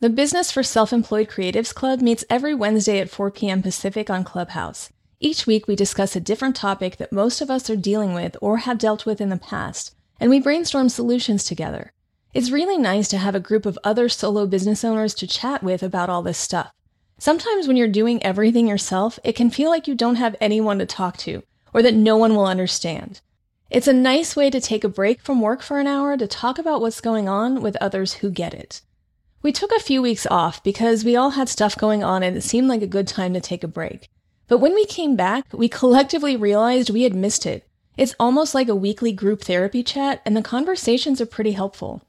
The Business for Self Employed Creatives Club meets every Wednesday at 4 p.m. Pacific on Clubhouse. Each week, we discuss a different topic that most of us are dealing with or have dealt with in the past, and we brainstorm solutions together. It's really nice to have a group of other solo business owners to chat with about all this stuff. Sometimes when you're doing everything yourself, it can feel like you don't have anyone to talk to, or that no one will understand. It's a nice way to take a break from work for an hour to talk about what's going on with others who get it. We took a few weeks off because we all had stuff going on and it seemed like a good time to take a break. But when we came back, we collectively realized we had missed it. It's almost like a weekly group therapy chat, and the conversations are pretty helpful.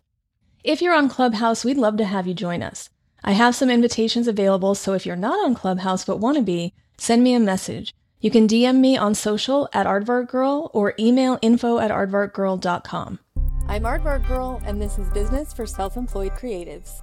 If you're on Clubhouse, we'd love to have you join us. I have some invitations available, so if you're not on Clubhouse but want to be, send me a message. You can DM me on social at aardvarkgirl or email info at aardvarkgirl.com. I'm Aardvark Girl, and this is Business for Self Employed Creatives.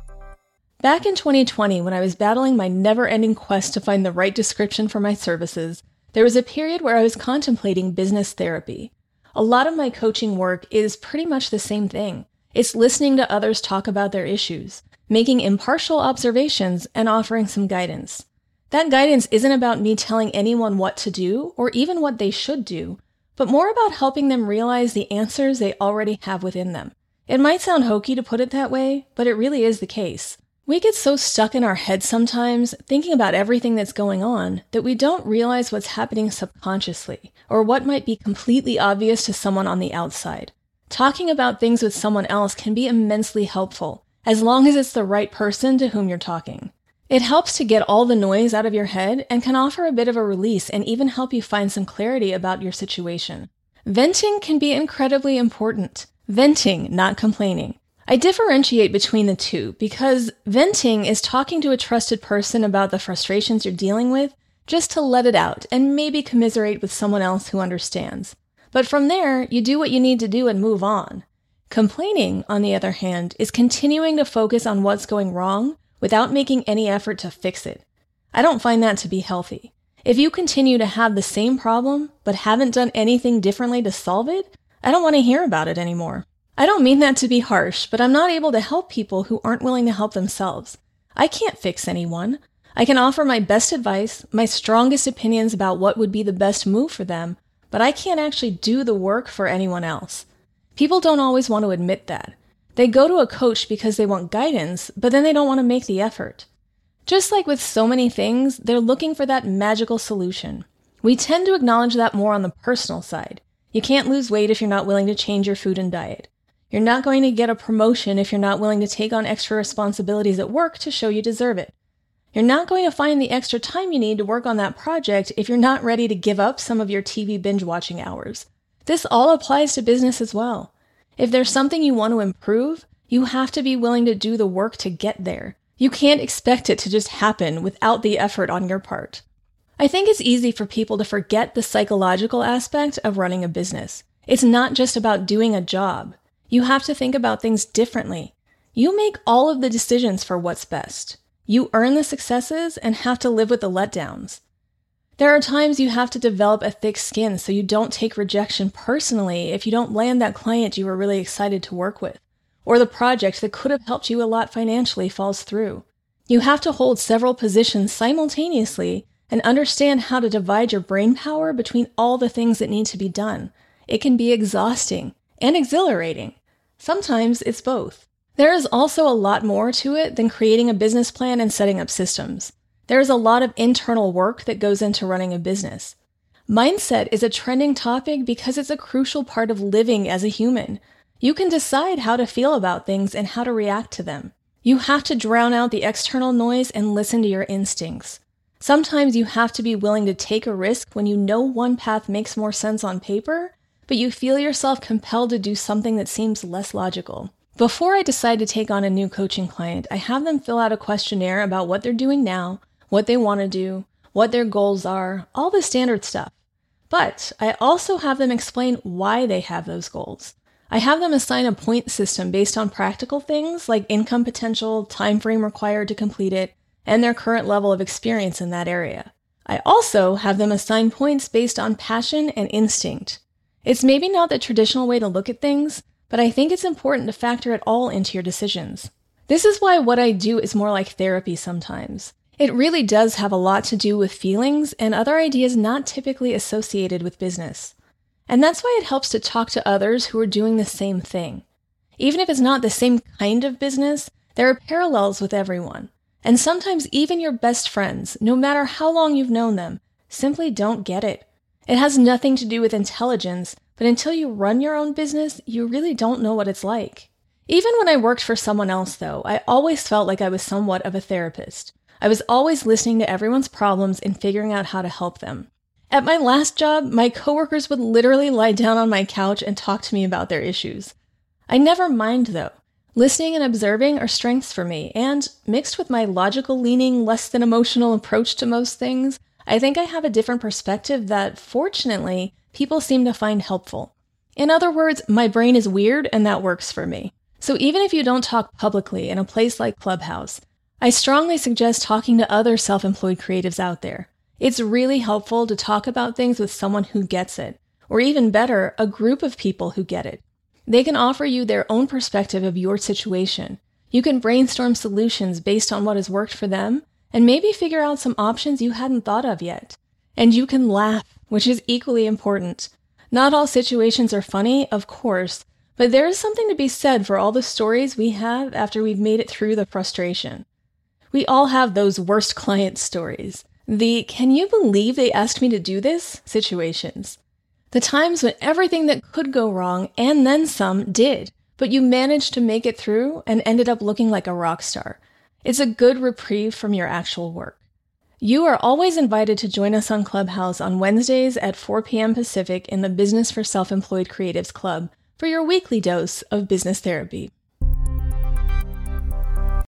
Back in 2020, when I was battling my never ending quest to find the right description for my services, there was a period where I was contemplating business therapy. A lot of my coaching work is pretty much the same thing. It's listening to others talk about their issues, making impartial observations, and offering some guidance. That guidance isn't about me telling anyone what to do or even what they should do, but more about helping them realize the answers they already have within them. It might sound hokey to put it that way, but it really is the case. We get so stuck in our heads sometimes, thinking about everything that's going on, that we don't realize what's happening subconsciously, or what might be completely obvious to someone on the outside. Talking about things with someone else can be immensely helpful, as long as it's the right person to whom you're talking. It helps to get all the noise out of your head and can offer a bit of a release and even help you find some clarity about your situation. Venting can be incredibly important. Venting, not complaining. I differentiate between the two because venting is talking to a trusted person about the frustrations you're dealing with just to let it out and maybe commiserate with someone else who understands. But from there, you do what you need to do and move on. Complaining, on the other hand, is continuing to focus on what's going wrong without making any effort to fix it. I don't find that to be healthy. If you continue to have the same problem but haven't done anything differently to solve it, I don't want to hear about it anymore. I don't mean that to be harsh, but I'm not able to help people who aren't willing to help themselves. I can't fix anyone. I can offer my best advice, my strongest opinions about what would be the best move for them, but I can't actually do the work for anyone else. People don't always want to admit that. They go to a coach because they want guidance, but then they don't want to make the effort. Just like with so many things, they're looking for that magical solution. We tend to acknowledge that more on the personal side. You can't lose weight if you're not willing to change your food and diet. You're not going to get a promotion if you're not willing to take on extra responsibilities at work to show you deserve it. You're not going to find the extra time you need to work on that project if you're not ready to give up some of your TV binge watching hours. This all applies to business as well. If there's something you want to improve, you have to be willing to do the work to get there. You can't expect it to just happen without the effort on your part. I think it's easy for people to forget the psychological aspect of running a business. It's not just about doing a job. You have to think about things differently. You make all of the decisions for what's best. You earn the successes and have to live with the letdowns. There are times you have to develop a thick skin so you don't take rejection personally if you don't land that client you were really excited to work with, or the project that could have helped you a lot financially falls through. You have to hold several positions simultaneously and understand how to divide your brain power between all the things that need to be done. It can be exhausting and exhilarating. Sometimes it's both. There is also a lot more to it than creating a business plan and setting up systems. There is a lot of internal work that goes into running a business. Mindset is a trending topic because it's a crucial part of living as a human. You can decide how to feel about things and how to react to them. You have to drown out the external noise and listen to your instincts. Sometimes you have to be willing to take a risk when you know one path makes more sense on paper but you feel yourself compelled to do something that seems less logical. Before I decide to take on a new coaching client, I have them fill out a questionnaire about what they're doing now, what they want to do, what their goals are, all the standard stuff. But I also have them explain why they have those goals. I have them assign a point system based on practical things like income potential, time frame required to complete it, and their current level of experience in that area. I also have them assign points based on passion and instinct. It's maybe not the traditional way to look at things, but I think it's important to factor it all into your decisions. This is why what I do is more like therapy sometimes. It really does have a lot to do with feelings and other ideas not typically associated with business. And that's why it helps to talk to others who are doing the same thing. Even if it's not the same kind of business, there are parallels with everyone. And sometimes even your best friends, no matter how long you've known them, simply don't get it. It has nothing to do with intelligence, but until you run your own business, you really don't know what it's like. Even when I worked for someone else, though, I always felt like I was somewhat of a therapist. I was always listening to everyone's problems and figuring out how to help them. At my last job, my coworkers would literally lie down on my couch and talk to me about their issues. I never mind, though. Listening and observing are strengths for me, and mixed with my logical leaning, less than emotional approach to most things, I think I have a different perspective that, fortunately, people seem to find helpful. In other words, my brain is weird and that works for me. So even if you don't talk publicly in a place like Clubhouse, I strongly suggest talking to other self employed creatives out there. It's really helpful to talk about things with someone who gets it, or even better, a group of people who get it. They can offer you their own perspective of your situation. You can brainstorm solutions based on what has worked for them and maybe figure out some options you hadn't thought of yet. And you can laugh, which is equally important. Not all situations are funny, of course, but there is something to be said for all the stories we have after we've made it through the frustration. We all have those worst client stories. The can you believe they asked me to do this situations. The times when everything that could go wrong and then some did, but you managed to make it through and ended up looking like a rock star. It's a good reprieve from your actual work. You are always invited to join us on Clubhouse on Wednesdays at 4 p.m. Pacific in the Business for Self Employed Creatives Club for your weekly dose of business therapy.